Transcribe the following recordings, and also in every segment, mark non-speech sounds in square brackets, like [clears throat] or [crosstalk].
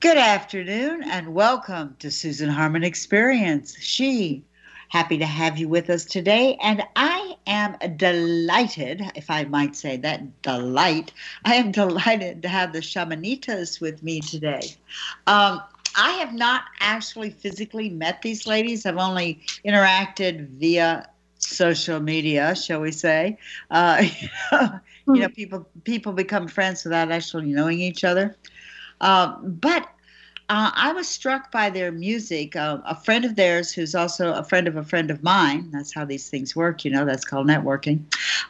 Good afternoon and welcome to Susan Harmon Experience. She, happy to have you with us today. And I am delighted, if I might say that, delight. I am [laughs] delighted to have the Shamanitas with me today. Um, I have not actually physically met these ladies. I've only interacted via social media, shall we say? Uh, [laughs] you know, people people become friends without actually knowing each other. Uh, but uh, I was struck by their music. Uh, a friend of theirs, who's also a friend of a friend of mine, that's how these things work, you know, that's called networking,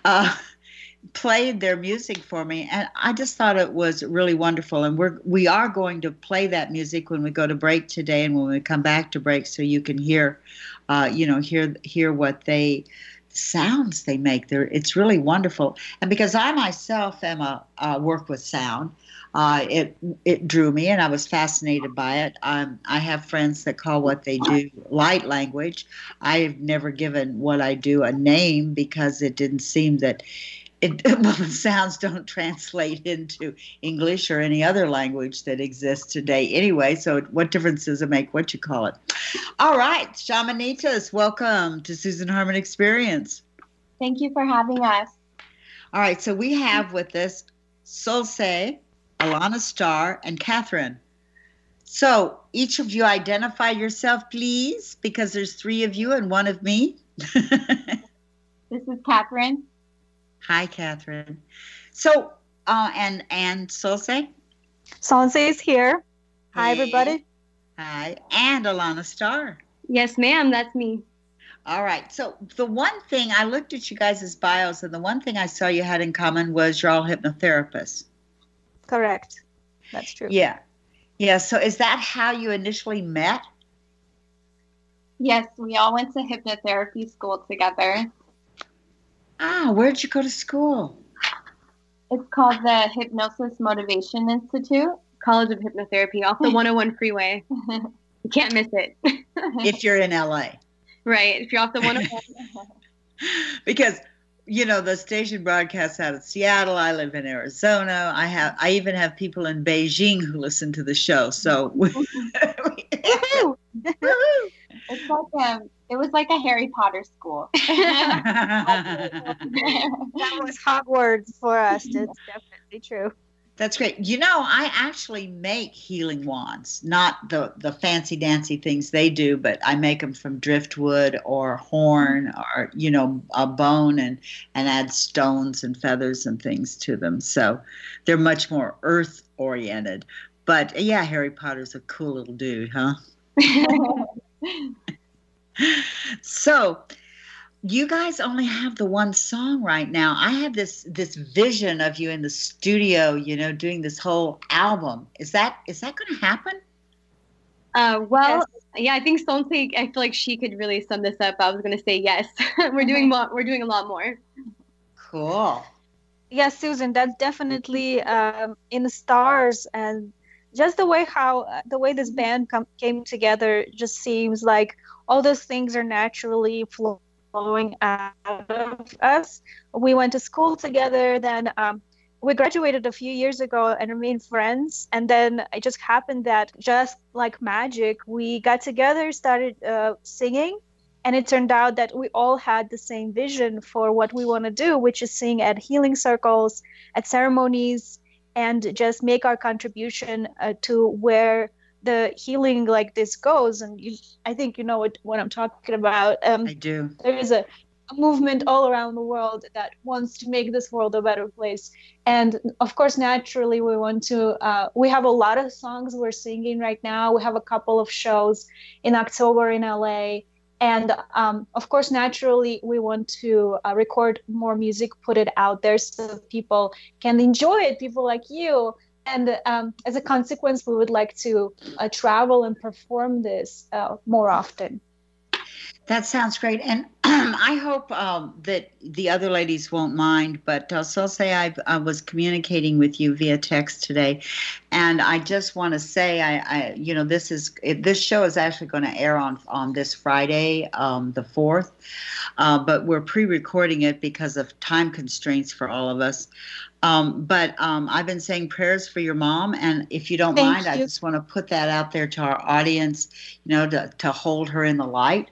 uh, [laughs] played their music for me. And I just thought it was really wonderful. And we're, we are going to play that music when we go to break today and when we come back to break so you can hear, uh, you know, hear, hear what they sounds they make. They're, it's really wonderful. And because I myself am a work with sound, uh, it it drew me, and I was fascinated by it. Um, I have friends that call what they do light language. I've never given what I do a name because it didn't seem that it [laughs] well, the sounds don't translate into English or any other language that exists today anyway. So, what difference does it make what you call it? All right, Shamanitas, welcome to Susan Harmon Experience. Thank you for having us. All right, so we have with us Solse, Alana Starr, and Catherine. So each of you identify yourself, please, because there's three of you and one of me. [laughs] this is Catherine. Hi, Catherine. So, uh, and and Solse? Solse is here. Hi, hey. everybody. Hi, and Alana Starr. Yes, ma'am, that's me. All right. So the one thing I looked at you guys' bios, and the one thing I saw you had in common was you're all hypnotherapists. Correct. That's true. Yeah. Yeah. So is that how you initially met? Yes, we all went to hypnotherapy school together. Ah, where'd you go to school? It's called the Hypnosis Motivation Institute. College of Hypnotherapy off the 101 freeway. [laughs] you can't miss it. if you're in LA. [laughs] Right. If you're off the 101. [laughs] because you know the station broadcasts out of Seattle. I live in Arizona. I have I even have people in Beijing who listen to the show. So [laughs] [laughs] it's like um, it was like a Harry Potter school. [laughs] that was Hogwarts for us. It's definitely true. That's great. You know, I actually make healing wands, not the the fancy dancy things they do, but I make them from driftwood or horn or you know a bone and and add stones and feathers and things to them. So they're much more earth oriented. But yeah, Harry Potter's a cool little dude, huh? [laughs] [laughs] so you guys only have the one song right now. I have this this vision of you in the studio, you know, doing this whole album. Is that is that going to happen? Uh, well, yes. yeah, I think Sonse. I feel like she could really sum this up. I was going to say yes. [laughs] we're doing more. We're doing a lot more. Cool. Yes, Susan, that's definitely um, in the stars, and just the way how uh, the way this band com- came together just seems like all those things are naturally flowing flowing out of us. We went to school together. Then um, we graduated a few years ago and remained friends. And then it just happened that just like magic, we got together, started uh, singing. And it turned out that we all had the same vision for what we want to do, which is sing at healing circles, at ceremonies, and just make our contribution uh, to where the healing like this goes and you, i think you know what, what i'm talking about. Um, i do. there is a, a, movement all around the world that wants to make this world a better place. And of course naturally we want to uh, we have a lot of songs we're singing right now. We have a couple of shows in october in la and um, of course naturally we want to uh, record more music put it out there so people can enjoy it people like you and um, as a consequence, we would like to uh, travel and perform this uh, more often. That sounds great, and [clears throat] I hope um, that the other ladies won't mind. But I'll say I've, i was communicating with you via text today, and I just want to say, I, I, you know, this is this show is actually going to air on on this Friday, um, the fourth, uh, but we're pre-recording it because of time constraints for all of us. Um, but um, I've been saying prayers for your mom, and if you don't Thank mind, I just want to put that out there to our audience. You know, to to hold her in the light,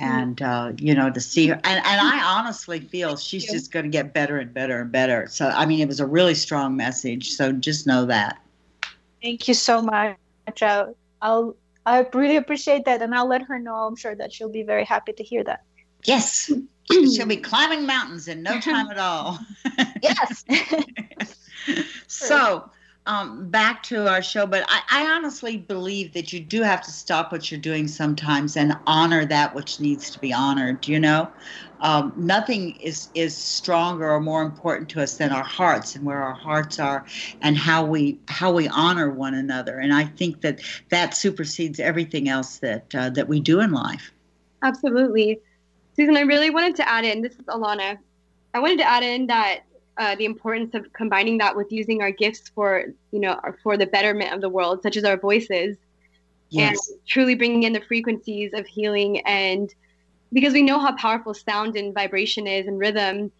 Mm-hmm. and uh, you know, to see her. And and I mm-hmm. honestly feel she's just going to get better and better and better. So I mean, it was a really strong message. So just know that. Thank you so much. I'll, I'll I really appreciate that, and I'll let her know. I'm sure that she'll be very happy to hear that. Yes, [clears throat] she'll be climbing mountains in no time at all. Yes. [laughs] so um, back to our show but I, I honestly believe that you do have to stop what you're doing sometimes and honor that which needs to be honored you know um, nothing is is stronger or more important to us than our hearts and where our hearts are and how we how we honor one another and i think that that supersedes everything else that uh, that we do in life Absolutely. Susan, I really wanted to add in, this is Alana. I wanted to add in that uh, the importance of combining that with using our gifts for, you know, for the betterment of the world, such as our voices, yes and truly bringing in the frequencies of healing. And because we know how powerful sound and vibration is and rhythm,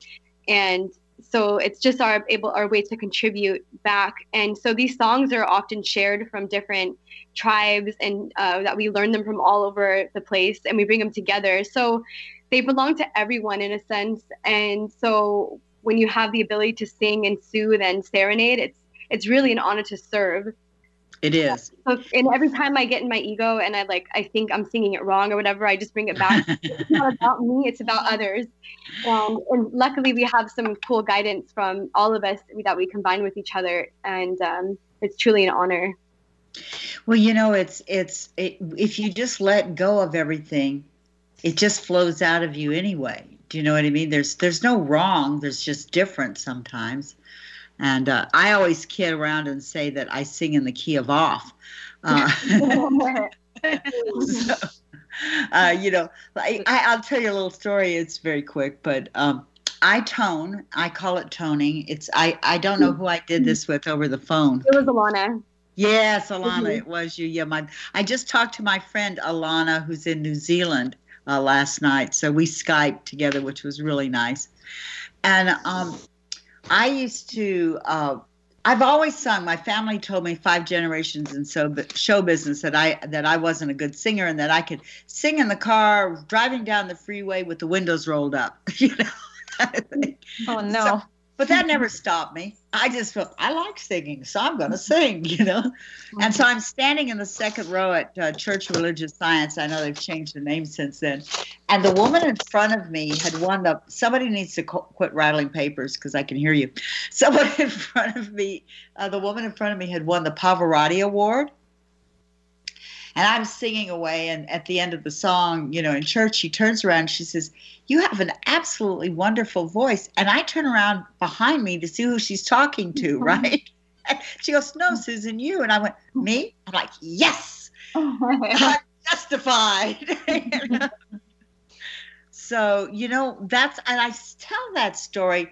and so it's just our able our way to contribute back. And so these songs are often shared from different tribes and uh, that we learn them from all over the place and we bring them together so they belong to everyone in a sense and so when you have the ability to sing and soothe and serenade it's it's really an honor to serve. It is. So and every time i get in my ego and i like i think i'm singing it wrong or whatever i just bring it back. [laughs] It's not about me it's about others. And, and luckily we have some cool guidance from all of us that we combine with each other and um, it's truly an honor. Well, you know, it's it's it, if you just let go of everything, it just flows out of you anyway. Do you know what I mean? There's there's no wrong. There's just different sometimes. And uh, I always kid around and say that I sing in the key of off. Uh, [laughs] so, uh, you know, I, I, I'll tell you a little story. It's very quick, but um, I tone. I call it toning. It's I. I don't know who I did this with over the phone. it was alana Yes, Alana, Mhm. it was you. Yeah, my I just talked to my friend Alana, who's in New Zealand, uh, last night. So we Skyped together, which was really nice. And um, I used to. Uh, I've always sung. My family told me five generations in so show business that I that I wasn't a good singer and that I could sing in the car, driving down the freeway with the windows rolled up. [laughs] You know. kind of thing. oh no. So- but that never [laughs] stopped me. I just felt I like singing, so I'm going to sing, [laughs] you know. And so I'm standing in the second row at uh, Church of Religious Science. I know they've changed the name since then. And the woman in front of me had won the. Somebody needs to qu- quit rattling papers because I can hear you. [laughs] Somebody in front of me, uh, the woman in front of me had won the Pavarotti Award. And I'm singing away, and at the end of the song, you know, in church, she turns around, and she says, "You have an absolutely wonderful voice." And I turn around behind me to see who she's talking to, mm-hmm. right? she goes, "No, Susan, you." And I went, "Me?" I'm like, "Yes, [laughs] I'm justified." You [laughs] know? So you know that's, and I tell that story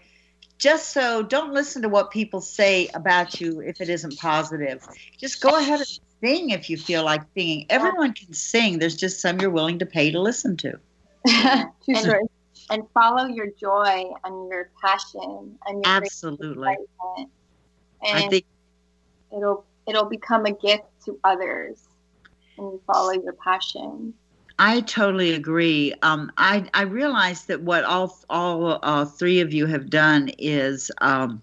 just so don't listen to what people say about you if it isn't positive. Just go ahead and sing if you feel like singing. Everyone can sing. There's just some you're willing to pay to listen to. [laughs] And- and follow your joy and your passion and your Absolutely. excitement. I think it'll it'll become a gift to others when you follow your passion. I totally agree. Um, I I realize that what all all uh, three of you have done is um,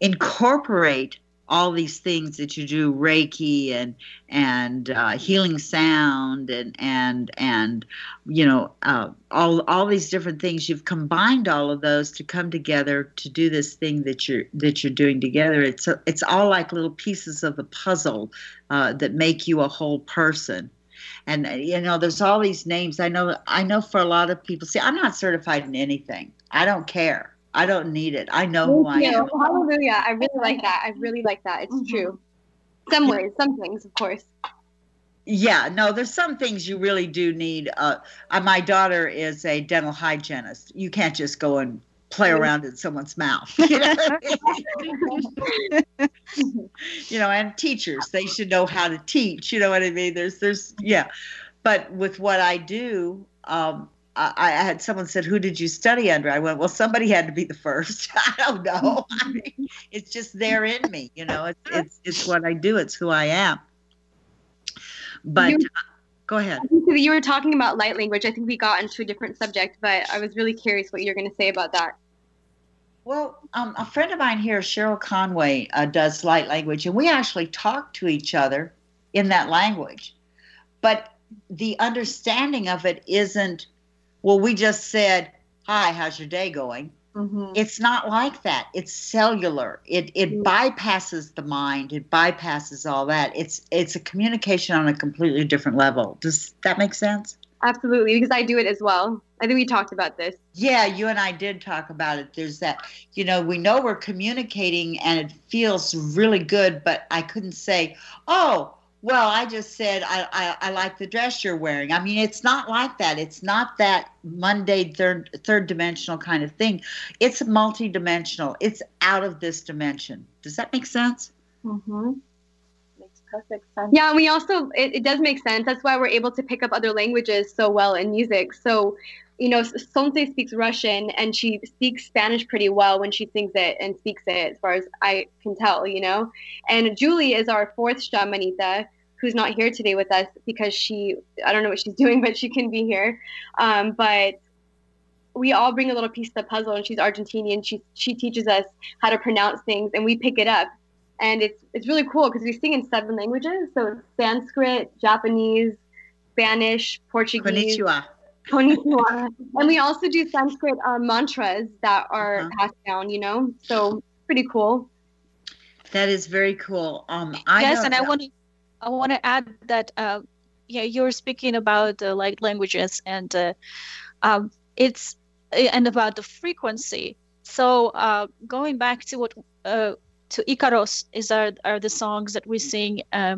incorporate all these things that you do reiki and and uh, healing sound and and and you know uh, all all these different things. You've combined all of those to come together to do this thing that you're that you're doing together. It's a, it's all like little pieces of the puzzle uh, that make you a whole person. And uh, you know there's all these names. I know i know for a lot of people. See i'm not certified in anything. I don't care i don't need it i know who i Thank am. Hallelujah. I really like that. I really like that. It's Mhm. true. Some ways, some things, of course. Yeah, no, there's some things you really do need. Uh, uh, my daughter is a dental hygienist. You can't just go and play around in someone's mouth. [laughs] You know, [laughs] you know, and teachers, they should know how to teach. You know what I mean? There's, there's, yeah. But with what I do, um, I, I had someone said, "Who did you study under?" I went, "Well, somebody had to be the first. [laughs] I don't know. [laughs] I mean, it's just there in me, you know. It's it's it's what I do. It's who I am." But You- uh, go ahead. You were talking about light language. I think we got into a different subject, but I was really curious what you're going to say about that. Well, um, a friend of mine here, Cheryl Conway, uh, does light language, and we actually talk to each other in that language. But the understanding of it isn't, well, we just said, Hi, how's your day going? Mhm. It's not like that. It's cellular. It it Mm. bypasses the mind. It bypasses all that. It's it's a communication on a completely different level. Does that make sense? Absolutely, because I do it as well. I think we talked about this. Yeah, you and I did talk about it. There's that, you know, we know we're communicating and it feels really good, but I couldn't say, oh, well, I just said I, I, I like the dress you're wearing. I mean, it's not like that. It's not that mundane third third dimensional kind of thing. It's multidimensional. It's out of this dimension. Does that make sense? Mm-hmm. Makes perfect sense. Yeah, and we also it, it does make sense. That's why we're able to pick up other languages so well in music. So, you know, Sonse speaks Russian and she speaks Spanish pretty well when she sings it and speaks it, as far as I can tell. You know, and Julie is our fourth shamanita who's not here today with us because she I don't know what she's [laughs] doing, but she can be here. Um, but we all bring a little piece of the puzzle, and she's Argentinian. She she teaches us how to pronounce things, and we pick it up and it's it's really cool because we sing in seven languages. So Sanskrit, Japanese, Spanish, Portuguese, Konnichiwa. Konnichiwa. and we also do Sanskrit um, mantras that are Uh-huh. passed down. You know, so pretty cool. That is very cool. Um, I yes, know and I want to I want to add that uh, yeah, you're speaking about uh, like languages and uh, um, it's and about the frequency. So uh, going back to what uh, to Icaros is are are the songs that we sing. Uh,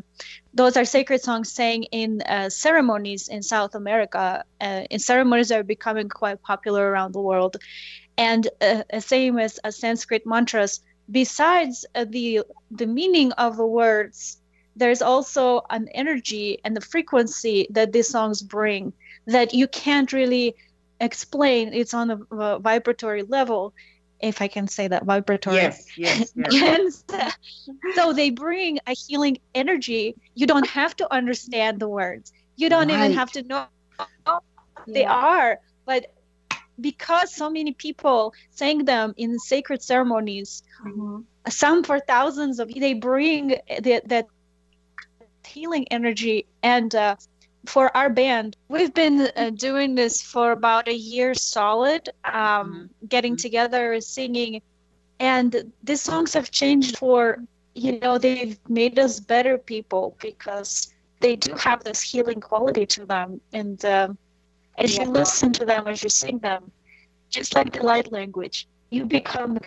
those are sacred songs sang in uh, ceremonies in South America. Uh, in ceremonies are becoming quite popular around the world, and uh, same as uh, Sanskrit mantras. Besides uh, the the meaning of the words there's also an energy and the frequency that these songs bring that you can't really explain it's on a, vibratory level if i can say that vibratory Yes, yes, [laughs] yes. and so they bring a healing energy. You don't have to understand the words. You don't even have to know what they Yeah. are. But because so many people sang them in sacred ceremonies Mhm. some for thousands of they bring the, that healing energy. And uh, for our band we've been uh, doing this for about a year solid. Um, getting Mhm. together singing. And these songs have changed for you know they've made us better people because they do have this healing quality to them. And um, as you listen to them as you sing them just like the light language you become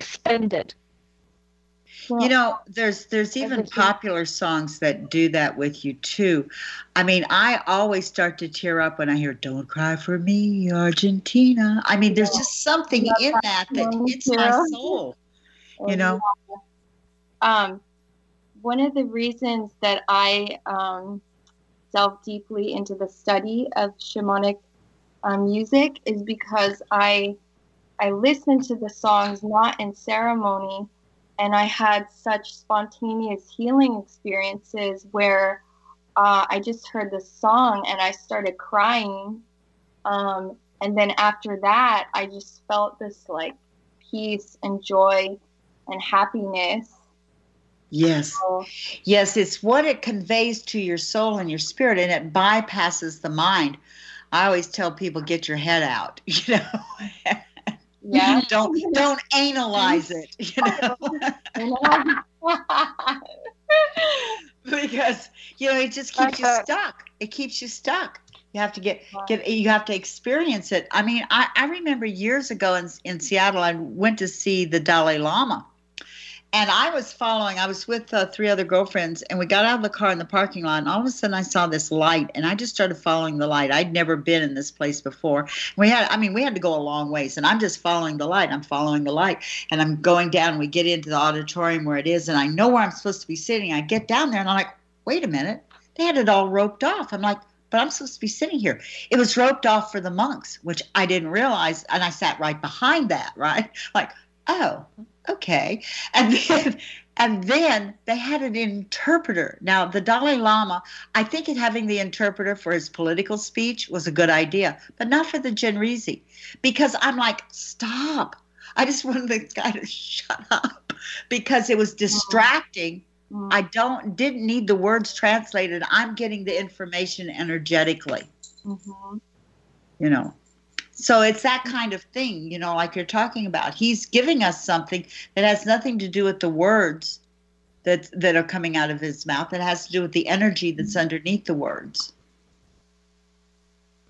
expanded You know, there's there's even popular songs that do that with you too. I mean, I always start to tear up when I hear "Don't Cry for Me, Argentina." I mean, there's just something in that that hits my soul. You know, um, one of the reasons that I um, delve deeply into the study of shamanic um, music is because I I listen to the songs not in ceremony, and I had such spontaneous healing experiences where uh, I just heard the song and I started crying, um, and then after that I just felt this like peace and joy and happiness. yes, So, yes, it's what it conveys to your soul and your spirit, and it bypasses the mind. I always tell people, get your head out. [laughs] You know, [laughs] yeah. don't [laughs] don't analyze it. You [laughs] know. [laughs] because you know it just keeps you stuck it keeps you stuck you have to get get you have to experience it i mean i, I remember years ago in, in seattle i went to see the dalai lama and i was following i was with uh, three other girlfriends and we got out of the car in the parking lot and all of a sudden i saw this light and i just started following the light i'd never been in this place before we had i mean we had to go a long ways and i'm just following the light i'm following the light and I'm going down. We get into the auditorium where it is, and I know where I'm supposed to be sitting. I get down there, and I'm like, wait a minute, they had it all roped off. I'm like, but I'm supposed to be sitting here. It was roped off for the monks, which I didn't realize. And I sat right behind that, [laughs] right? Like, oh, okay. And then, [laughs] and then they had an interpreter. Now, the Dalai Lama, I think it having the interpreter for his political speech was a good idea, but not for the Chenrezig. Because I'm like, stop. I just [laughs] wanted the guy to shut up because it was distracting. Mm-hmm. I don't didn't need the words translated. I'm getting the information energetically. Mm-hmm. You know. So it's that kind of thing, you know, like you're talking about. He's giving us something that has nothing to do with the words that that are coming out of his mouth. It has to do with the energy that's underneath the words.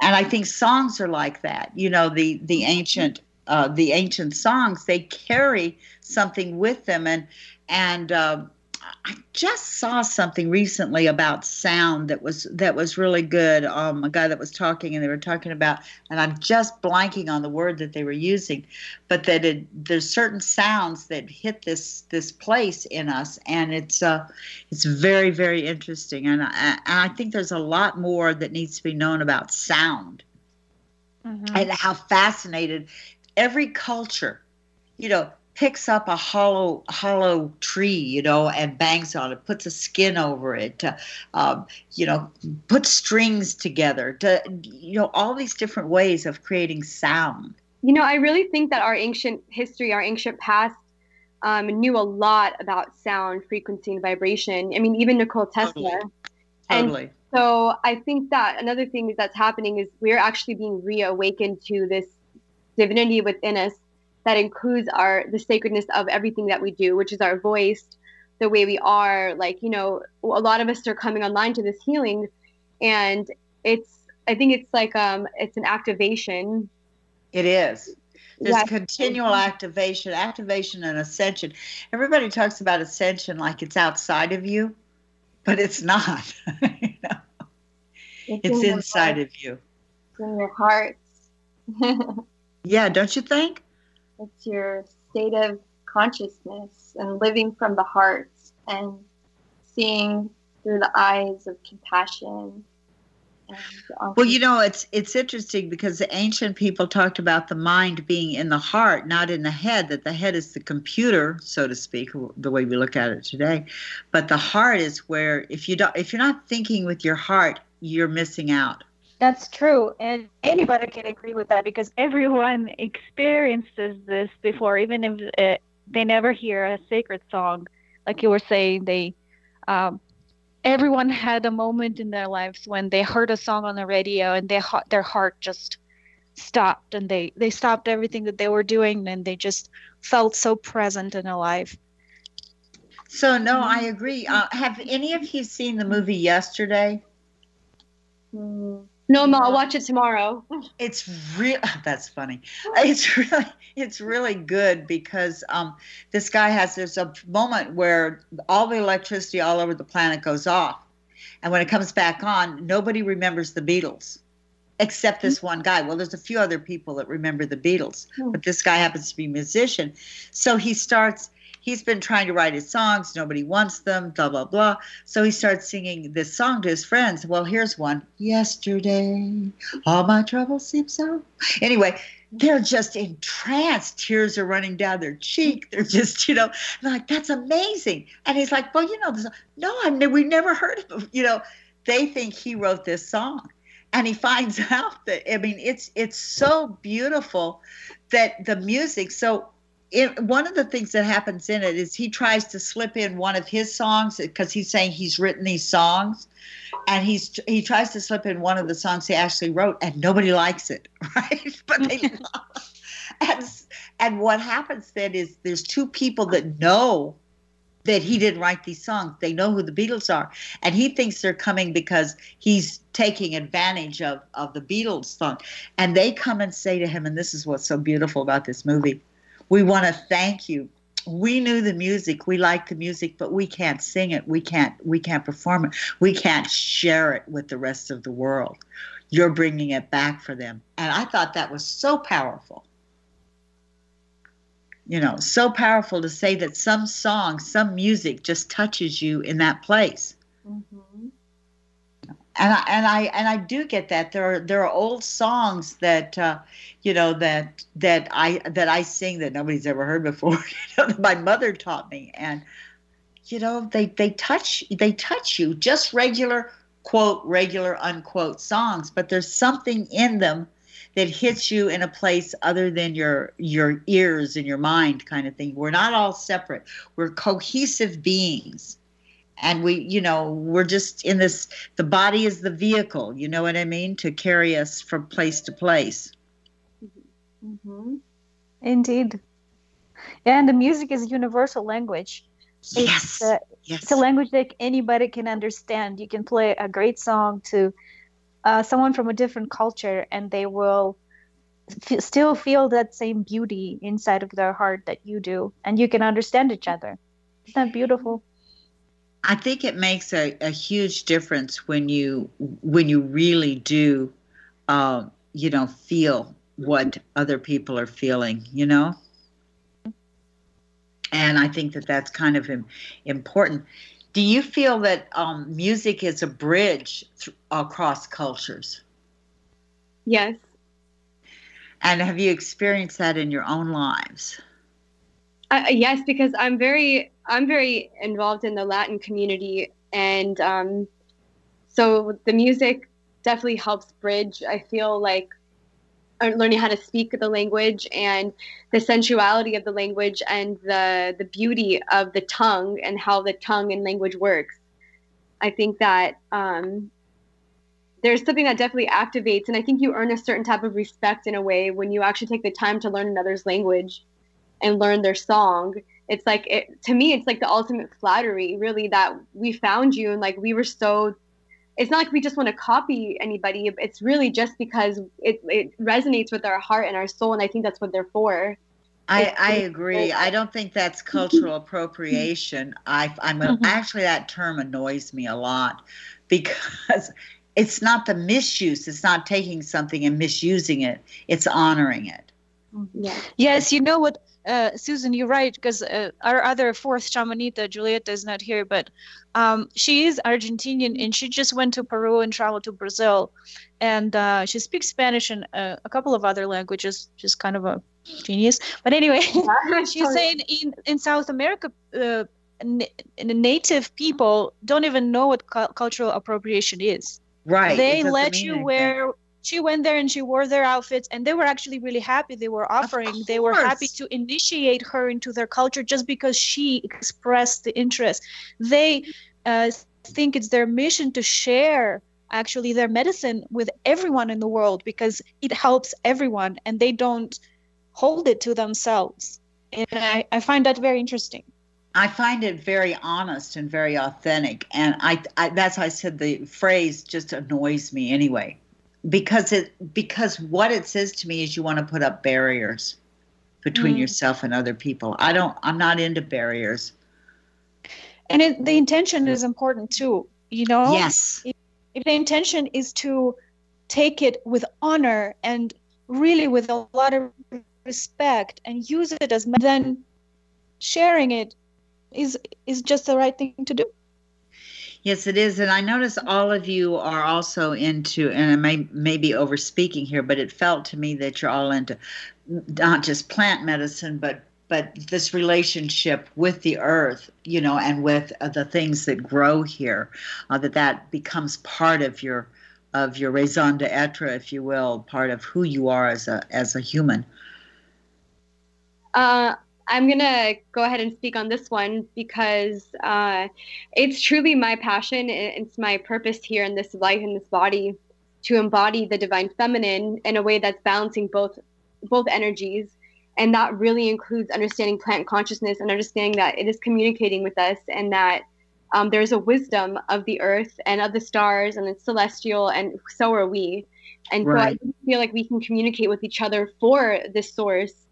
And I think songs are like that. You know, the the ancient uh, the ancient songs they carry something with them, and and uh, I just saw something recently about sound that was that was really good. Um, a guy that was talking, and they were talking about, and I'm just blanking on the word that they were using, but that it, there's certain sounds that hit this this place in us, and it's uh, it's very very interesting, and I, I think there's a lot more that needs to be known about sound, mm-hmm. and how fascinated every culture, you know, picks up a hollow hollow tree, you know, and bangs on it, puts a skin over it, to, um, you know, puts strings together, to you know, all these different ways of creating sound. You know, I really think that our ancient history, our ancient past, um, knew a lot about sound, frequency, and vibration. I mean, even Nikola Tesla. Totally. totally. And so I think that another thing that's happening is we're actually being reawakened to this divinity within us that includes our the sacredness of everything that we do, which is our voice, the way we are. Like you know, a lot of us are coming online to this healing, and it's I think it's like um it's an activation. It is. There's yes. continual activation, activation and ascension. Everybody talks about ascension like it's outside of you, but it's not. [laughs] you know? It's, it's in inside of you. It's in your heart. [laughs] yeah, don't you think? It's your state of consciousness and living from the heart and seeing through the eyes of compassion. well, you know, it's it's interesting because the ancient people talked about the mind being in the heart, not in the head. That the head is the computer, so to speak, the way we look at it today. But the heart is where if you don't, if you're not thinking with your heart, you're missing out. That's true. And anybody can agree with that because everyone experiences this before, even if it, uh, they never hear a sacred song. Like you were saying, they, um, everyone had a moment in their lives when they heard a song on the radio and they, their heart just stopped and they, they stopped everything that they were doing and they just felt so present and alive. So, no, I agree. Uh, have any of you seen the movie Yesterday? Mm. No, Ma, I'll watch it tomorrow. It's real. [laughs] That's funny. It's really, it's really good because um, this guy has there's a moment where all the electricity all over the planet goes off, and when it comes back on, nobody remembers the Beatles, except this one guy. Well, there's a few other people that remember the Beatles, hmm. but this guy happens to be a musician, so he starts he's been trying to write his songs. Nobody wants them, blah, blah, blah. So he starts singing this song to his friends. Well, here's one Yesterday, all my troubles seem so. Anyway, they're just entranced. Tears are running down their cheek. [laughs] They're just, you know, like, that's amazing. And he's like, well, you know, no, I mean, we never heard of, [laughs] you know, they think he wrote this song and he [laughs] finds out that i mean it's it's so beautiful that the music so it, one of the things that happens in it is he tries to slip in one of his songs because he's saying he's written these songs and he's he tries to slip in one of the songs he actually wrote and nobody likes it [laughs] right? But they [laughs] love and and what happens then is there's two people that know that he didn't write these songs. They know who the beatles are and he thinks they're coming because he's taking advantage of of the beatles song. And they come and say to him and this is what's so beautiful about this movie we want to thank you. We knew the music. We like the music but we can't sing it. We can't we can't perform it. We can't share it with the rest of the world. You're bringing it back for them. And i thought that was so powerful. You know so powerful to say that some song some music just touches you in that place. Mm-hmm. And I and I and I do get that there are there are old songs that uh, you know that that I that I sing that nobody's ever heard before. [laughs] you know, my mother taught me, and you know they they touch they touch you just regular quote regular unquote songs, but there's something in them that hits you in a place other than your your ears and your mind kind of thing. We're not all separate. We're cohesive beings and we you know we're just in this the body is the vehicle you know what i mean to carry us from place to place mm-hmm. indeed and the music is a universal language yes. It's, uh, yes. it's a language that anybody can understand you can play a great song to uh, someone from a different culture and they will f- still feel that same beauty inside of their heart that you do and you can understand each other isn't that beautiful I think it makes a, a huge difference when you when you really do, uh, you know, feel what other people are feeling. You know, and I think that that's kind of important. Do you feel that um, music is a bridge th- across cultures? Yes. And have you experienced that in your own lives? Uh, yes, because I'm very I'm very involved in the Latin community, and um, so the music definitely helps bridge. I feel like uh, learning how to speak the language and the sensuality of the language and the the beauty of the tongue and how the tongue and language works. I think that um, there's something that definitely activates, and I think you earn a certain type of respect in a way when you actually take the time to learn another's language and learn their song it's like it, to me it's like the ultimate flattery really that we found you and like we were so it's not like we just want to copy anybody it's really just because it, it resonates with our heart and our soul and i think that's what they're for I, I agree. I don't think that's cultural appropriation. I, I'm a, mm-hmm. actually that term annoys me a lot because [laughs] it's not the misuse. It's not taking something and misusing it. It's honoring it. Yeah. Yes, you know what? Uh, Susan, you're right because uh, our other fourth shamanita, Julieta, is not here, but um, she is Argentinian and she just went to Peru and traveled to Brazil, and uh, she speaks Spanish and uh, a couple of other languages. She's kind of a genius, but anyway, [laughs] [laughs] she's saying in in South America. Uh, n- native people don't even know what cu- cultural appropriation is. Right. They let you wear she went there and she wore their outfits and they were actually really happy. They were offering. They were happy to initiate her into their culture just because she expressed the interest. They uh, think it's their mission to share actually their medicine with everyone in the world because it helps everyone and they don't hold it to themselves. And i, I find that very interesting. I find it very honest and very authentic, and I, I that's why I said the phrase just annoys me anyway because it because what it says to me is you want to put up barriers between mm. yourself and other people. I don't I'm not into barriers. And it, the intention is important too, you know? Yes. If, if the intention is to take it with honor and really with a lot of respect and use it as then sharing it is is just the right thing to do. Yes, it is. And I notice all of you are also into, and I may, may be over speaking here, but it felt to me that you're all into not just plant medicine, but but this relationship with the earth, you know, and with uh, the things that grow here, uh, that that becomes part of your of your raison d'être, if you will, part of who you are as a as a human. Uh, I'm going to go ahead and speak on this one because uh, it's truly my passion. It's my purpose here in this life, in this body, to embody the divine feminine in a way that's balancing both both energies. And that really includes understanding plant consciousness and understanding that it is communicating with us and that um, there's a wisdom of the earth and of the stars and it's celestial, and so are we. And right. so I feel like we can communicate with each other for this source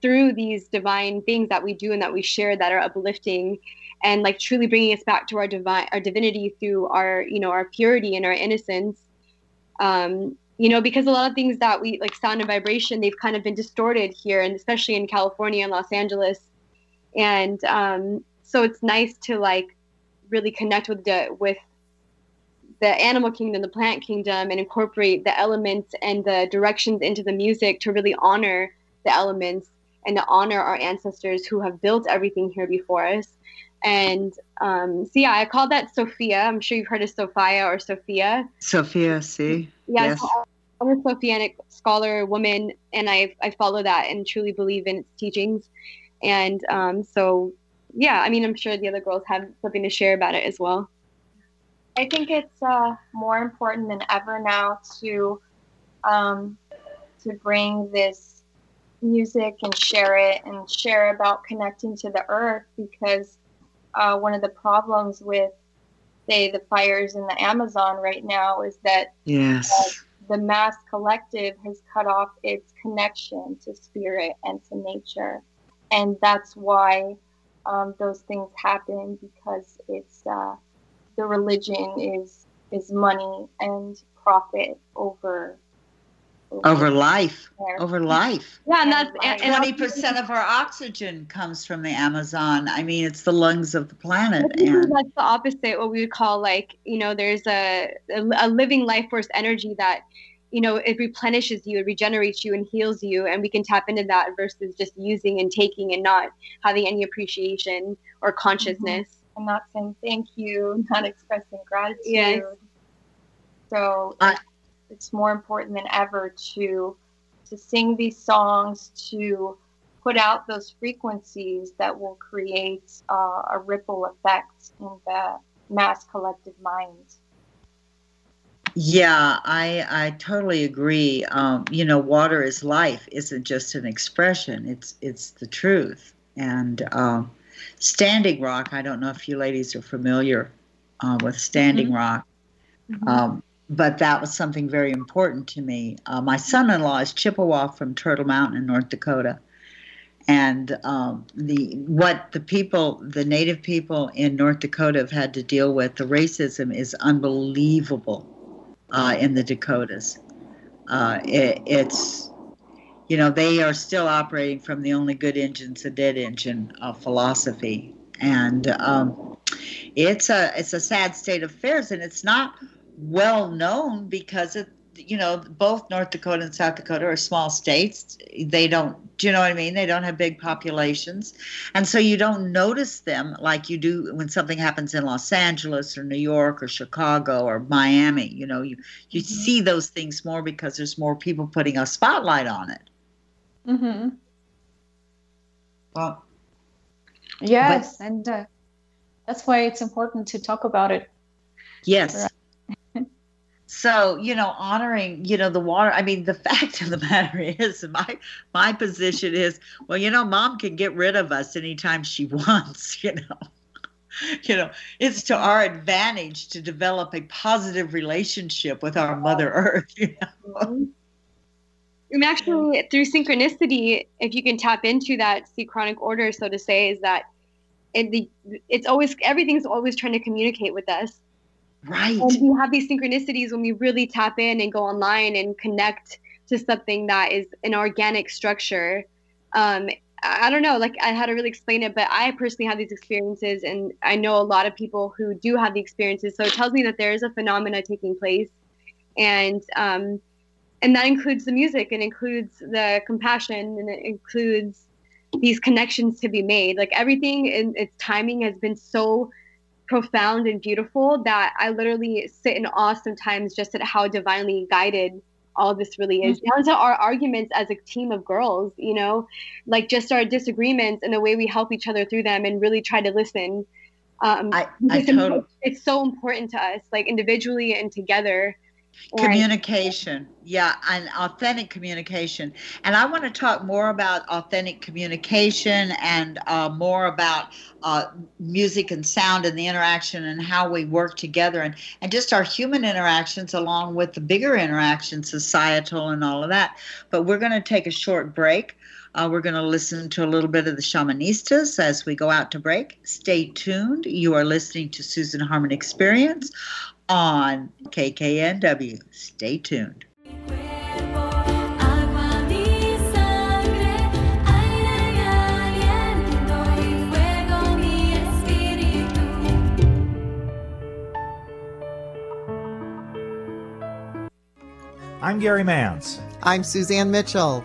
through these divine things that we do and that we share that are uplifting and like truly bringing us back to our divine our divinity through our you know our purity and our innocence. Um you know because a lot of things that we like sound and vibration they've kind of been distorted here and especially in california and los angeles. And um so it's nice to like really connect with the with the animal kingdom, the plant kingdom, and incorporate the elements and the directions into the music to really honor the elements and to honor our ancestors who have built everything here before us. And um, so, yeah, I call that Sophia. I'm sure you've heard of Sophia or Sophia. Sophia, see? Yeah, yes. so I'm a Sophianic scholar, woman, and I, I follow that and truly believe in its teachings. And um, so, yeah, I mean, I'm sure the other girls have something to share about it as well. I think it's uh, more important than ever now to um, to bring this music and share it and share about connecting to the earth because uh, one of the problems with say the fires in the Amazon right now is that yes. uh, the mass collective has cut off its connection to spirit and to nature, and that's why um, those things happen because it's uh, the religion is is money and profit over over life. Over life. Yeah and that's and, and 20% of our oxygen comes from the amazon. I mean it's the lungs of the planet and that's the opposite what we would call like you know there's a, a living life force energy that you know it replenishes you it regenerates you and heals you and we can tap into that versus just using and taking and not having any appreciation or consciousness. Mm-hmm. and not saying thank you not expressing gratitude. Yes. so uh, it's more important than ever to to sing these songs to put out those frequencies that will create uh, a ripple effect in the mass collective mind. Yeah i i totally agree. Um, you know water is life isn't just an expression. It's it's the truth. And um, standing rock i don't know if you ladies are familiar uh, with standing mm-hmm. rock. Mm-hmm. Um, but that was something very important to me. Uh, my son-in-law is Chippewa from Turtle Mountain in North Dakota, and um, the what the people, the native people in North Dakota, have had to deal with the racism is unbelievable uh, in the Dakotas. Uh, it, it's you know they are still operating from the only good engine's a dead engine uh, philosophy, and um, it's a it's a sad state of affairs, and it's not well known because it you know both north dakota and south dakota are small states. They don't do you know what i mean? They don't have big populations. And so you don't notice them like you do when something happens in los angeles or new york or chicago or miami you know? You you mm-hmm. see those things more because there's more people putting a spotlight on it. Mm-hmm. Well yes but, and uh, that's why it's important to talk about it. Yes so you know honoring you know the water i mean the [laughs] fact of the matter is my my position is well you know mom can get rid of us anytime she [laughs] wants you know. [laughs] You know it's to our advantage to develop a positive relationship with our mother oh. earth you know. Mm-hmm. And actually through synchronicity if you can tap into that synchronic order so to say is that it, the, it's always everything's always trying to communicate with us Right. And we have these synchronicities when we really tap in and go online and connect to something that is an organic structure. Um, I don't know, like I had to really explain it, but I personally have these experiences, and I know a lot of people who do have the experiences. So it tells me that there is a phenomena taking place, and um, and that includes the music, and includes the compassion, and it includes these connections to be made. Like everything in its timing has been so profound and beautiful that I literally sit in awe sometimes just at how divinely guided all this really is. Mm-hmm. Down to our arguments as a team of girls, you know, like just our disagreements and the way we help each other through them and really try to listen. Um, I, I totally. It's so important to us, like individually and together communication. Yeah and authentic communication. And i want to talk more about authentic communication and uh, more about uh, music and sound and the interaction and how we work together and, and just our human interactions along with the bigger interactions societal and all of that. But we're going to take a short break. Uh, we're going to listen to a little bit of the shamanistas as we go out to break. Stay tuned. You are listening to Susan Harmon Experience on KKNW. Stay tuned. I'm Gary Mans. I'm Suzanne Mitchell.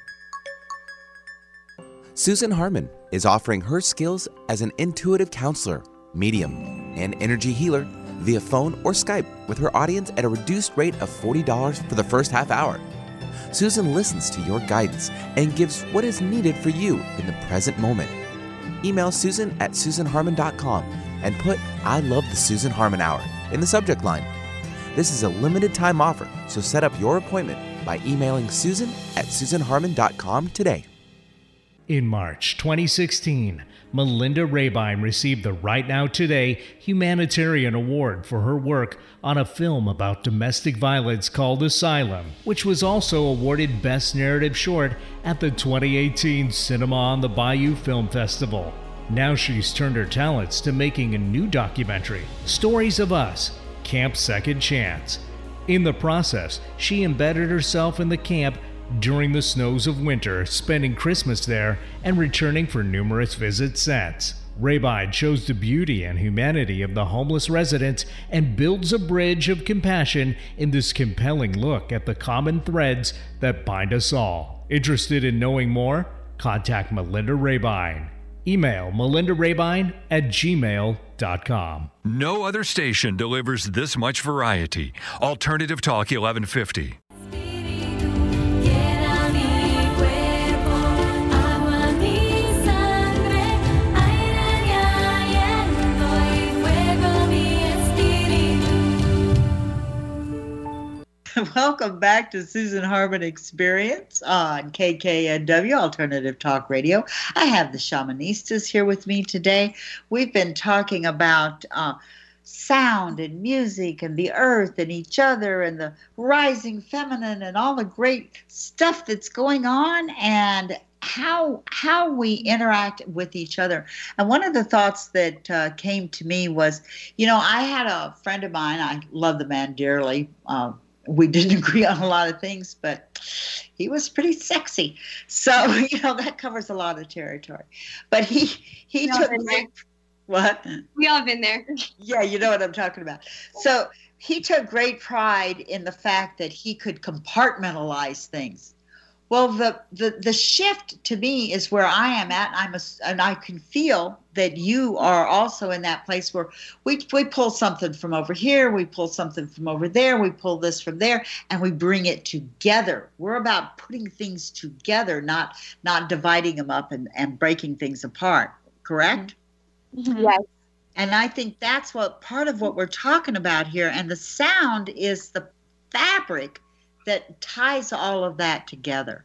Susan Harmon is offering her skills as an intuitive counselor, medium, and energy healer via phone or Skype with her audience at a reduced rate of $40 for the first half hour. Susan listens to your guidance and gives what is needed for you in the present moment. Email Susan at SusanHarmon.com and put I love the Susan Harmon Hour in the subject line. This is a limited time offer, so set up your appointment by emailing Susan at SusanHarmon.com today. In March 2016, Melinda Rabine received the Right Now Today Humanitarian Award for her work on a film about domestic violence called Asylum, which was also awarded Best Narrative Short at the 2018 Cinema on the Bayou Film Festival. Now she's turned her talents to making a new documentary, Stories of Us Camp Second Chance. In the process, she embedded herself in the camp during the snows of winter, spending Christmas there and returning for numerous visits since. Rabine shows the beauty and humanity of the homeless residents and builds a bridge of compassion in this compelling look at the common threads that bind us all. Interested in knowing more? Contact Melinda Rabine. Email melindarabine at gmail.com. No other station delivers this much variety. Alternative Talk 1150. [laughs] Welcome back to Susan Harmon Experience on KKNW Alternative Talk Radio. I have the shamanistas here with me today. We've been talking about uh, sound and music and the earth and each other and the rising feminine and all the great stuff that's going on and how how we interact with each other. And one of the thoughts that uh, came to me was, you know, I had a friend of mine. I love the man dearly. Uh, we didn't [laughs] agree on a lot of things, but he was pretty sexy. So [laughs] you know that covers a lot of territory. But he he we took great, what we all been there. [laughs] Yeah, you know what I'm talking about. So he took great pride in the fact that he could compartmentalize things. Well, the, the, the shift to me is where I am at. I'm a, and I can feel that you are also in that place where we, we pull something from over here, we pull something from over there, we pull this from there, and we bring it together. We're about putting things together, not not dividing them up and, and breaking things apart. Correct? Mm-hmm. Yes. And I think that's what part of what we're talking about here. And the sound is the fabric that ties all of that together.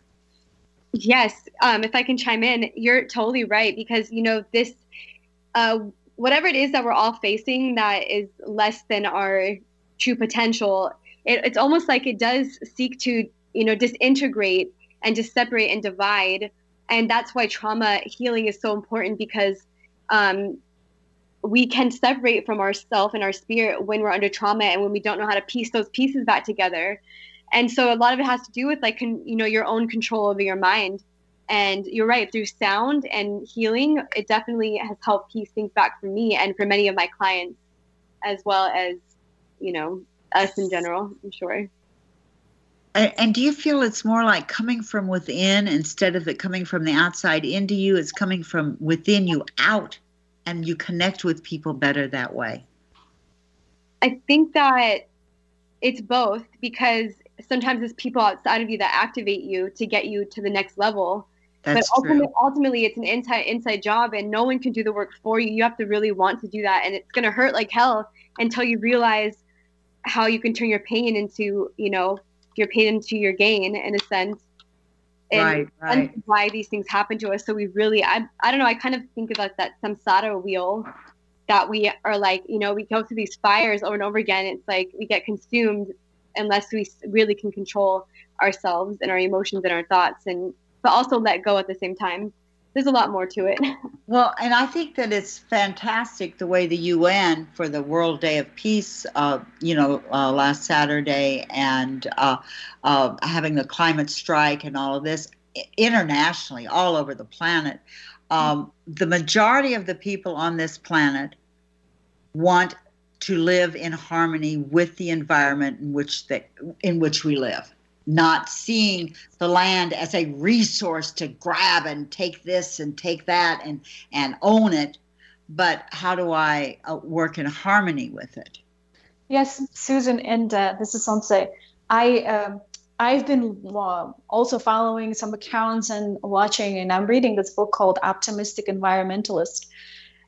Yes, um, if I can chime in, you're totally right because you know this, uh, whatever it is that we're all facing that is less than our true potential. It, it's almost like it does seek to you know disintegrate and just separate and divide, and that's why trauma healing is so important because um, we can separate from ourself and our spirit when we're under trauma and when we don't know how to piece those pieces back together and so a lot of it has to do with like con- you know your own control over your mind and you're right through sound and healing it definitely has helped piece things back for me and for many of my clients as well as you know us in general i'm sure and do you feel it's more like coming from within instead of it coming from the outside into you? It's coming from within you out, and you connect with people better that way. I think that it's both because sometimes it's people outside of you that activate you to get you to the next level. That's but ultimately, ultimately, it's an inside inside job, and no one can do the work for you. You have to really want to do that, and it's gonna hurt like hell until you realize how you can turn your pain into, you know, your pain into your gain in a sense. And Right, right. why these things happen to us. So we really, I, I don't know. I kind of think about that samsara wheel that we are like, you know, we go through these fires over and over again. It's like we get consumed unless we really can control ourselves and our emotions and our thoughts and but also let go at the same time there's a lot more to it. [laughs] Well, and I think that it's fantastic the way the UN for the World Day of Peace, uh, you know, uh, last Saturday, and uh, uh having the climate strike and all of this internationally, all over the planet. Um, the majority of the people on this planet want to live in harmony with the environment in which they, in which we live not seeing the land as a resource to grab and take this and take that and and own it. But how do i uh, work in harmony with it? Yes susan and uh, this is Sanse. i um, i've been uh, also following some accounts and watching and i'm reading this book called optimistic environmentalist.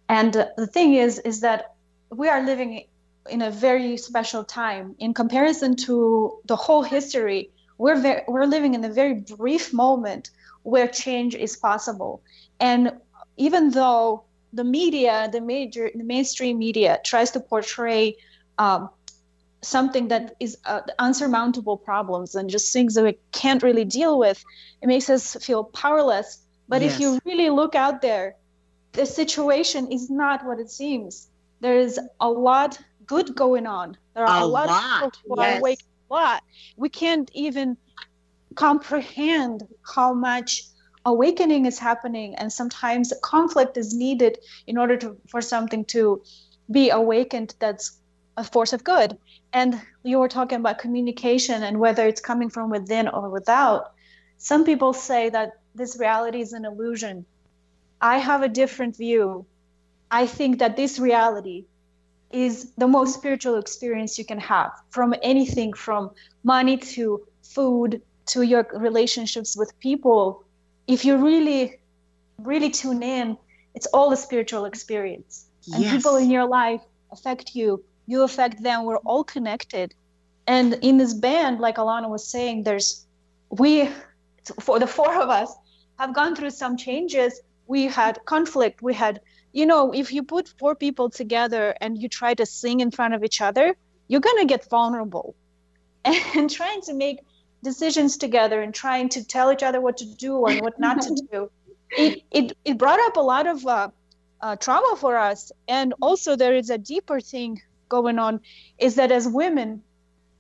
And the thing is is that we are living in a very special time in comparison to the whole history we're very, we're living in a very brief moment where change is possible. And even though the media the major the mainstream media tries to portray um, something that is uh, unsurmountable problems and just things that we can't really deal with it makes us feel powerless. But yes. if you really look out there the situation is not what it seems. There is a lot good going on. There are a, a lot, lot, of people who are waking lot. We can't even comprehend how much awakening is happening and sometimes conflict is needed in order to for something to be awakened that's a force of good. And you were talking about communication and whether it's coming from within or without. Some people say that this reality is an illusion. I have a different view. I think that this reality is the most spiritual experience you can have from anything from money to food to your relationships with people. If you really really tune in it's all a spiritual experience. And yes. people in your life affect you. You affect them. We're all connected. And in this band like alana was saying there's we for the four of us have gone through some changes we had conflict we had you know, if you put four people together and you try to sing in front of each other, you're going to get vulnerable. [laughs] And trying to make decisions together and trying to tell each other what to do and what not to [laughs] do, it, it, it brought up a lot of uh, uh, trauma for us. And also, there is a deeper thing going on is that as women,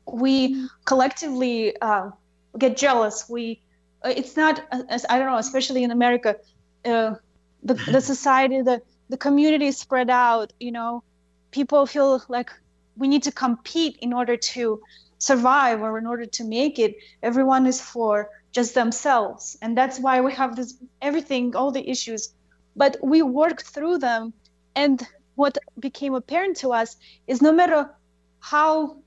we collectively uh, get jealous. We, uh, it's not, as I don't know, especially in America, uh, the, the society, the the community spread out you know. People feel like we need to compete in order to survive or in order to make it. Everyone is for just themselves. And that's why we have this everything all the issues. But we worked through them. And what became apparent to us is no matter how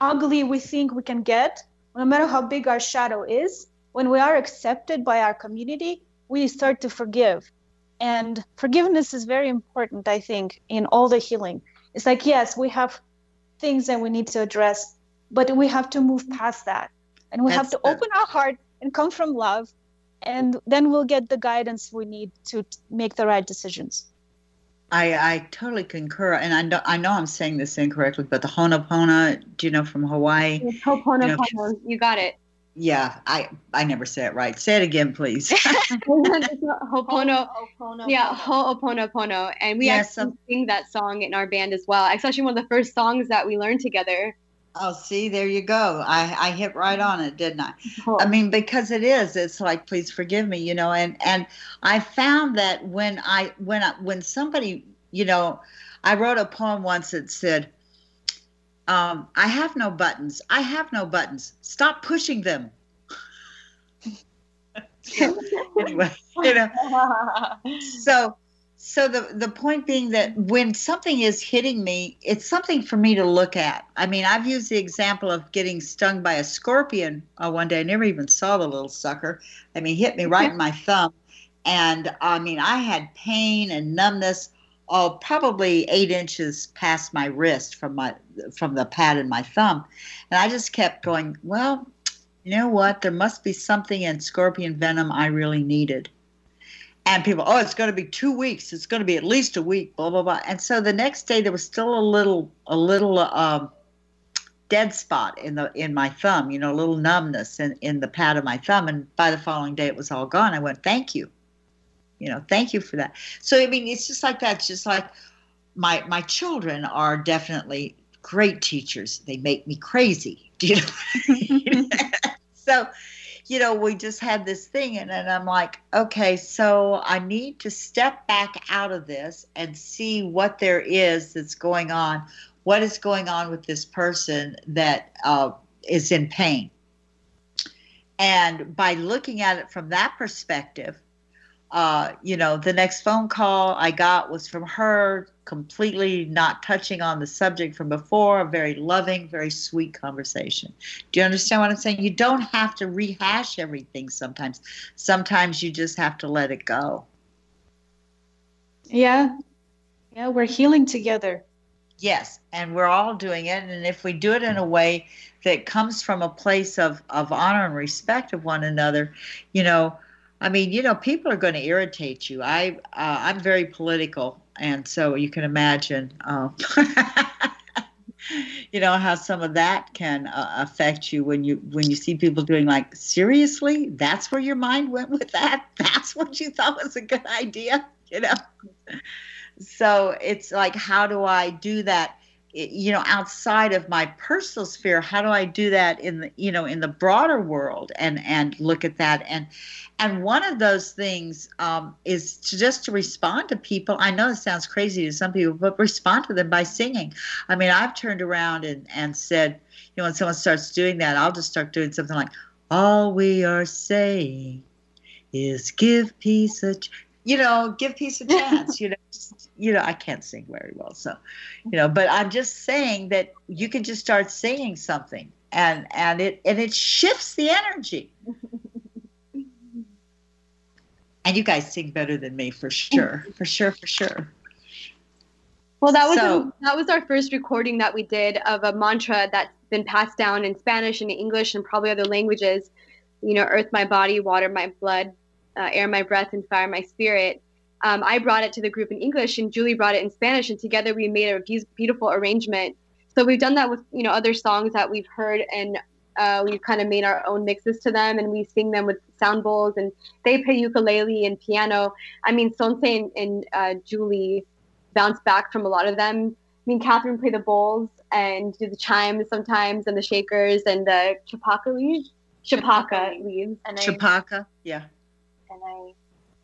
ugly we think we can get no matter how big our shadow is when we are accepted by our community we start to forgive. And forgiveness is very important i think in all the healing. It's like yes we have things that we need to address but we have to move past that. And we That's have to the... open our heart and come from love and then we'll get the guidance we need to make the right decisions. I, I totally concur, and I know I know I'm saying this incorrectly, but the Ho'oponopono, do you know from Hawaii? Ho'oponopono, you, know, you got it. Yeah, I I never say it right. Say it again, please. [laughs] Ho'opono, yeah, Ho'oponopono, and we yes, actually um, sing that song in our band as well. It's actually one of the first songs that we learned together. Oh, see, there you go. I I hit right on it, didn't I? Oh. I mean, because it is. It's like, please forgive me, you know. And and I found that when I when I when somebody, you know, I wrote a poem once that said um, I have no buttons. I have no buttons. Stop pushing them. [laughs] anyway, you know. So, so the the point being that when something is hitting me, it's something for me to look at. I mean, I've used the example of getting stung by a scorpion uh, one day. I never even saw the little sucker. I mean, hit me right in my thumb, and I mean, I had pain and numbness oh, probably eight inches past my wrist from my from the pad in my thumb, and I just kept going. Well, you know what? There must be something in scorpion venom I really needed. And people, oh, it's going to be two weeks. It's going to be at least a week. Blah blah blah. And so the next day there was still a little a little um, dead spot in the in my thumb. You know, a little numbness in in the pad of my thumb. And by the following day, it was all gone. I went, thank you You know, thank you for that. So I mean, it's just like that. It's just like my my children are definitely great teachers. They make me crazy. Do [laughs] you know? [laughs] so, you know, we just had this thing, and then I'm like, okay, so I need to step back out of this and see what there is that's going on. What is going on with this person that uh, is in pain? And by looking at it from that perspective, uh, you know, the next phone call I got was from her, completely not touching on the subject from before, a very loving, very sweet conversation. Do you understand what I'm saying? You don't have to rehash everything sometimes. Sometimes you just have to let it go. Yeah. Yeah, we're healing together. Yes, and we're all doing it. And if we do it in a way that comes from a place of, of honor and respect of one another, you know, I mean, you know, people are going to irritate you. I uh, I'm very political, and so you can imagine, uh, [laughs] you know, how some of that can uh, affect you when you when you see people doing like seriously. That's where your mind went with that. [laughs] That's what you thought was a good idea, you know. So it's like, how do I do that? You know outside of my personal sphere how do i do that in the you know in the broader world and and look at that? And and one of those things um, is to just to respond to people. I know it sounds crazy to some people but respond to them by singing. I mean i've turned around and and said you know when someone starts doing that i'll just start doing something like all we are saying is give peace a you know give peace a [laughs] chance you know just, you know i can't sing very well so you know but i'm just saying that you can just start singing something and and it and it shifts the energy. [laughs] And you guys sing better than me for sure for sure for sure. Well that was so, a, that was our first recording that we did of a mantra that's been passed down in spanish and english and probably other languages. You know earth my body water my blood uh, air my breath and fire my spirit um, I brought it to the group in English and Julie brought it in Spanish, and together we made a beautiful arrangement. So we've done that with you know other songs that we've heard, and uh, we've kind of made our own mixes to them, and we sing them with sound bowls, and they play ukulele and piano. I mean, Sonse and, and uh, Julie bounce back from a lot of them. I mean, Catherine play the bowls and do the chimes sometimes, and the shakers and the chapaka leaves. Chapaka leaves. And chapaka, yeah. And I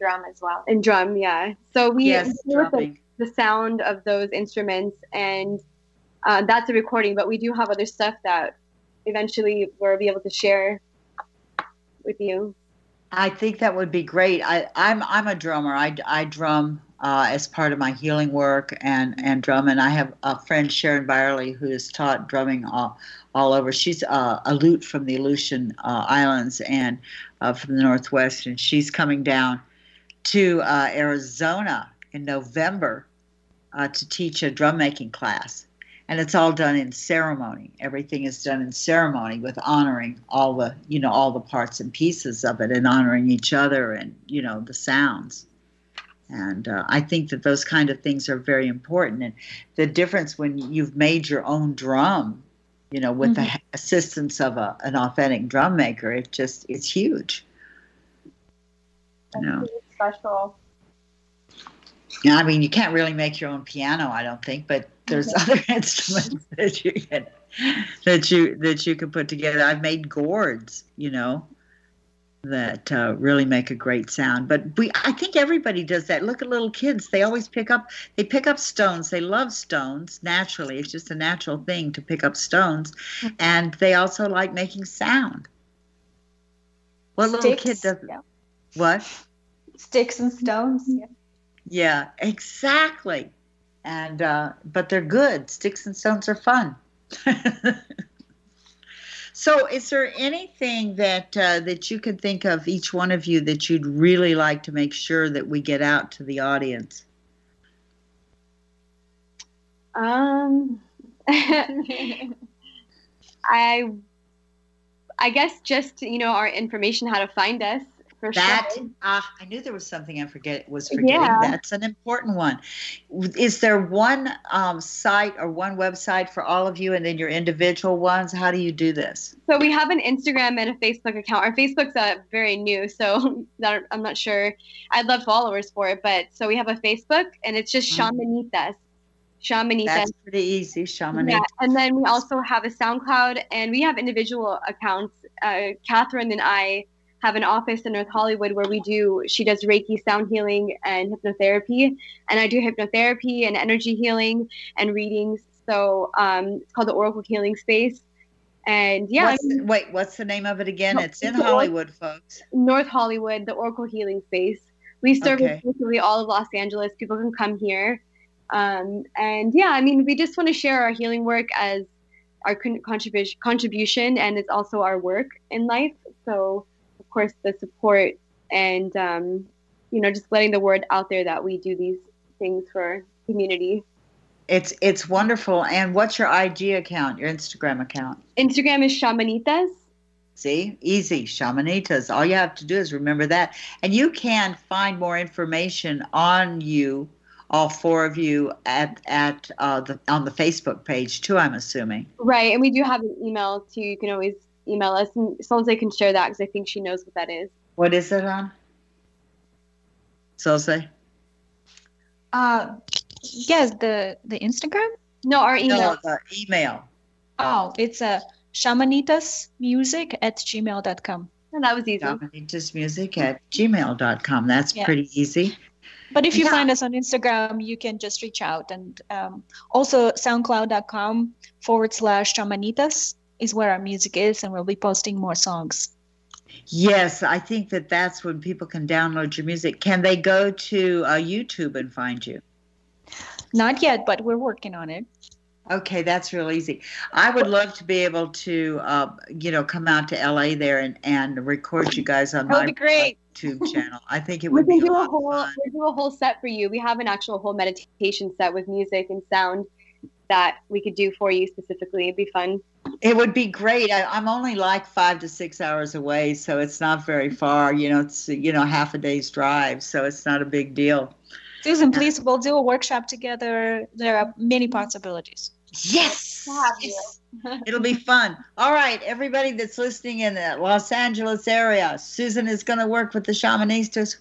drum as well. And drum, yeah. So we yes, the, the, sound of those instruments, and uh, that's a recording. But we do have other stuff that eventually we'll be able to share with you. I think that would be great. I, I'm I'm a drummer. I, I drum uh, as part of my healing work and and drum. And I have a friend Sharon Byerly who has taught drumming all, all over. She's uh, Aleut from the Aleutian uh, Islands and uh, from the Northwest, and she's coming down to uh, Arizona in November uh, to teach a drum making class. And it's all done in ceremony. Everything is done in ceremony with honoring all the, you know, all the parts and pieces of it and honoring each other and, you know, the sounds. And uh, I think that those kind of things are very important. And the difference when you've made your own drum, you know, with mm-hmm. the assistance of a, an authentic drum maker, it just, it's huge. You know special. Yeah, I mean, you can't really make your own piano, I don't think, but there's other [laughs] instruments that you can that you that you can put together. I've made gourds, you know, that uh, really make a great sound. But we, I think everybody does that. Look at little kids; they always pick up they pick up stones. They love stones naturally. It's just a natural thing to pick up stones, mm-hmm. and they also like making sound. What little kid does? Yeah. What? Sticks and stones. Yeah, yeah exactly. And uh, but they're good. Sticks and stones are fun. [laughs] so, is there anything that uh, that you could think of, each one of you, that you'd really like to make sure that we get out to the audience? Um, [laughs] [laughs] I, I guess just you know our information, how to find us for That sure. ah, I knew there was something I forget was forgetting. Yeah. That's an important one. Is there one um, site or one website for all of you, and then your individual ones? How do you do this? So we have an Instagram and a Facebook account. Our Facebook's uh, very new, so [laughs] that, I'm not sure. I'd love followers for it, but so we have a Facebook, and it's just Mhm. Shamanitas. Shamanitas. That's pretty easy, Shamanita. Yeah, and then we also have a SoundCloud, and we have individual accounts. Uh, Catherine and I have an office in North Hollywood where we do. She does Reiki, sound healing, and hypnotherapy, and I do hypnotherapy and energy healing and readings. So um, it's called the Oracle Healing Space, and yeah, I What's mean, wait, what's the name of it again? It's in Hollywood, folks. North Hollywood, the Oracle Healing Space. We serve Okay. exclusively all of Los Angeles. People can come here. Um, and yeah, I mean, we just want to share our healing work as our con- contribution, contribution, and it's also our work in life. So, course, the support and, um, you know, just letting the word out there that we do these things for community. It's it's wonderful. And what's your IG account? Your Instagram account? Instagram is Shamanitas. See, easy, Shamanitas. All you have to do is remember that. And you can find more information on you, all four of you, at at uh, the on the Facebook page too. I'm assuming. Right. And we do have an email too. You can always email us. And Solze can share that because I think she knows what that is. What is it on? So say Uh, yes, the the Instagram. No, our email. no the email. Oh, it's a shamanitasmusic at gmail.com. And that was easy. Shamanitasmusic at gmail.com. That's Yeah. pretty easy. But if you Yeah. find us on Instagram, you can just reach out. And um, also, soundcloud.com forward slash shamanitas is where our music is, and we'll be posting more songs. Yes, I think that that's when people can download your music. Can they go to uh, YouTube and find you? Not yet, but we're working on it. Okay, that's real easy. I would love to be able to, uh, you know, come out to LA there and, and record you guys on my great. YouTube channel. I think it We would be can a do a whole we do a whole set for you. We have an actual whole meditation set with music and sound that we could do for you specifically. It'd be fun. It would be great. I, I'm only like five to six hours away, so it's not very far. You know, it's you know half a day's drive, so it's not a big deal. Susan, please, we'll do a workshop together. There are many possibilities. Yes, yes. it'll be fun. All right, everybody that's listening in the Los Angeles area, Susan is going to work with the shamanistas.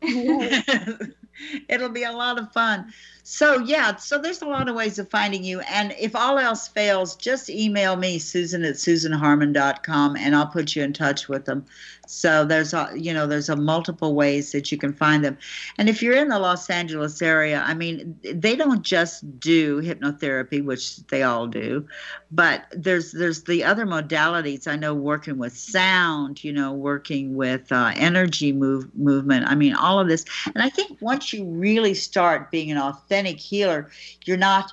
Woohoo! [laughs] [laughs] It'll be a lot of fun. So yeah, so there's a lot of ways of finding you. And if all else fails, just email me, Susan at SusanHarmon.com, and I'll put you in touch with them. So there's a you know there's a multiple ways that you can find them. And if you're in the Los Angeles area, I mean, they don't just do hypnotherapy, which they all do, but there's there's the other modalities. I know working with sound, you know, working with uh, energy move movement. I mean, all of this. And I think once you really start being an authentic healer, you're not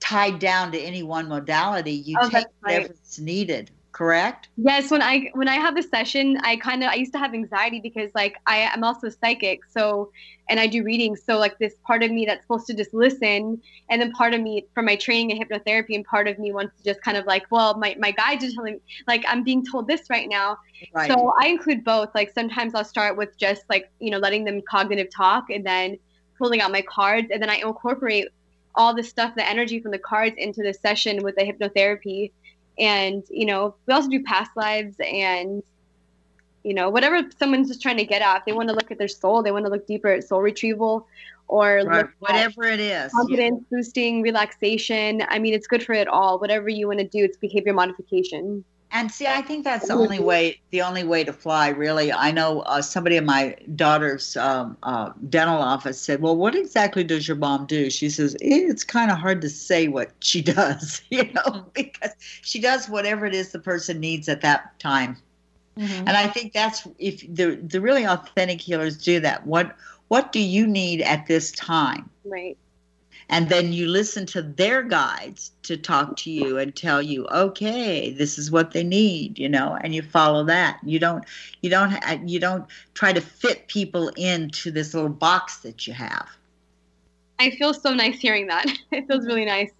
tied down to any one modality. You Oh, take that's right. whatever's needed. Correct? Yes, when I when I have a session, I kind of I used to have anxiety because like I am also psychic, so and I do readings, so like this part of me that's supposed to just listen, and then part of me from my training in hypnotherapy, and part of me wants to just kind of like, well, my my guides are telling me like I'm being told this right now, Right. So I include both. Like sometimes I'll start with just like, you know, letting them cognitive talk and then pulling out my cards and then I incorporate all the stuff, the energy from the cards into the session with the hypnotherapy. And, you know, we also do past lives and you know, whatever someone's just trying to get at. They want to look at their soul, they want to look deeper at soul retrieval or right. Whatever it is. confidence boosting, relaxation. I mean, it's good for it all. Whatever you want to do, it's behavior modification. And see, I think that's the only way. The only way to fly, really. I know uh, somebody in my daughter's um, uh, dental office said, "Well, what exactly does your mom do?" She says, "It's kind of hard to say what she [laughs] does, [laughs] you know, because she does whatever it is the person needs at that time." And I think that's if the the really authentic healers do that. What what do you need at this time? Right. And then you listen to their guides to talk to you and tell you okay this is what they need you know and you follow that you don't you don't uh, you don't try to fit people into this little box that you have I feel so nice hearing that. [laughs] It feels really nice.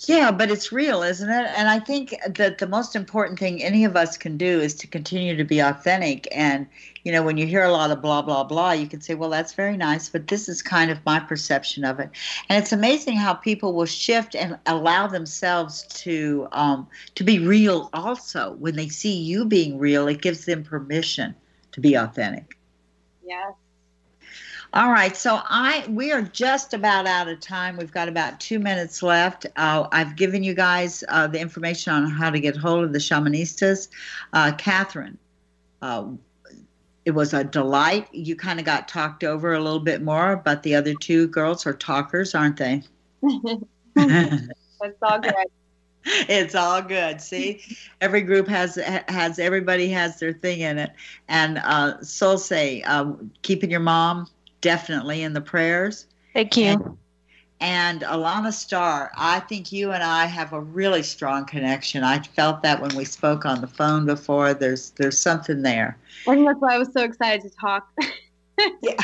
Yeah, but it's real, isn't it? And I think that the most important thing any of us can do is to continue to be authentic. And, you know, when you hear a lot of blah, blah, blah, you can say, well, that's very nice, but this is kind of my perception of it. And it's amazing how people will shift and allow themselves to um, to be real also. When they see you being real, it gives them permission to be authentic. Yes. All right, so I we are just about out of time. We've got about two minutes left. Uh, I've given you guys uh, the information on how to get hold of the shamanistas. Uh, Catherine, uh, it was a delight. You kind of got talked over a little bit more, but the other two girls are talkers, aren't they? That's all good. [laughs] it's all good. See, every group has has everybody has their thing in it. And uh, Soul say, uh, keeping your mom definitely in the prayers. Thank you. And, and Alana Starr, I think you and I have a really strong connection. I felt that when we spoke on the phone before. There's there's something there. I think that's why I was so excited to talk. Yeah.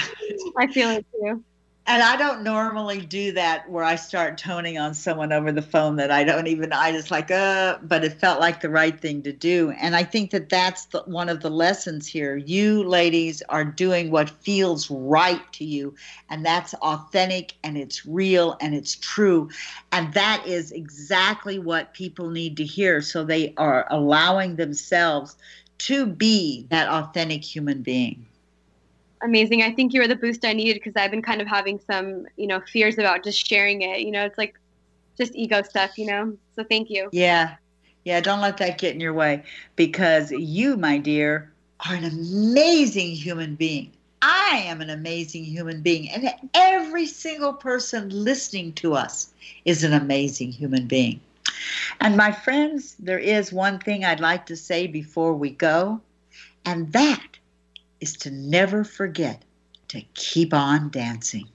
I feel it too. And I don't normally do that where I start toning on someone over the phone that I don't even, I just like, uh, but it felt like the right thing to do. And I think that that's the, one of the lessons here. You ladies are doing what feels right to you, and that's authentic and it's real and it's true. And that is exactly what people need to hear. So they are allowing themselves to be that authentic human being amazing. I think you were the boost I needed because I've been kind of having some, you know, fears about just sharing it. You know, it's like just ego stuff, you know. So thank you. Yeah. Yeah, don't let that get in your way because you, my dear, are an amazing human being. I am an amazing human being. And every single person listening to us is an amazing human being. And my friends, there is one thing I'd like to say before we go, and that is to never forget to keep on dancing.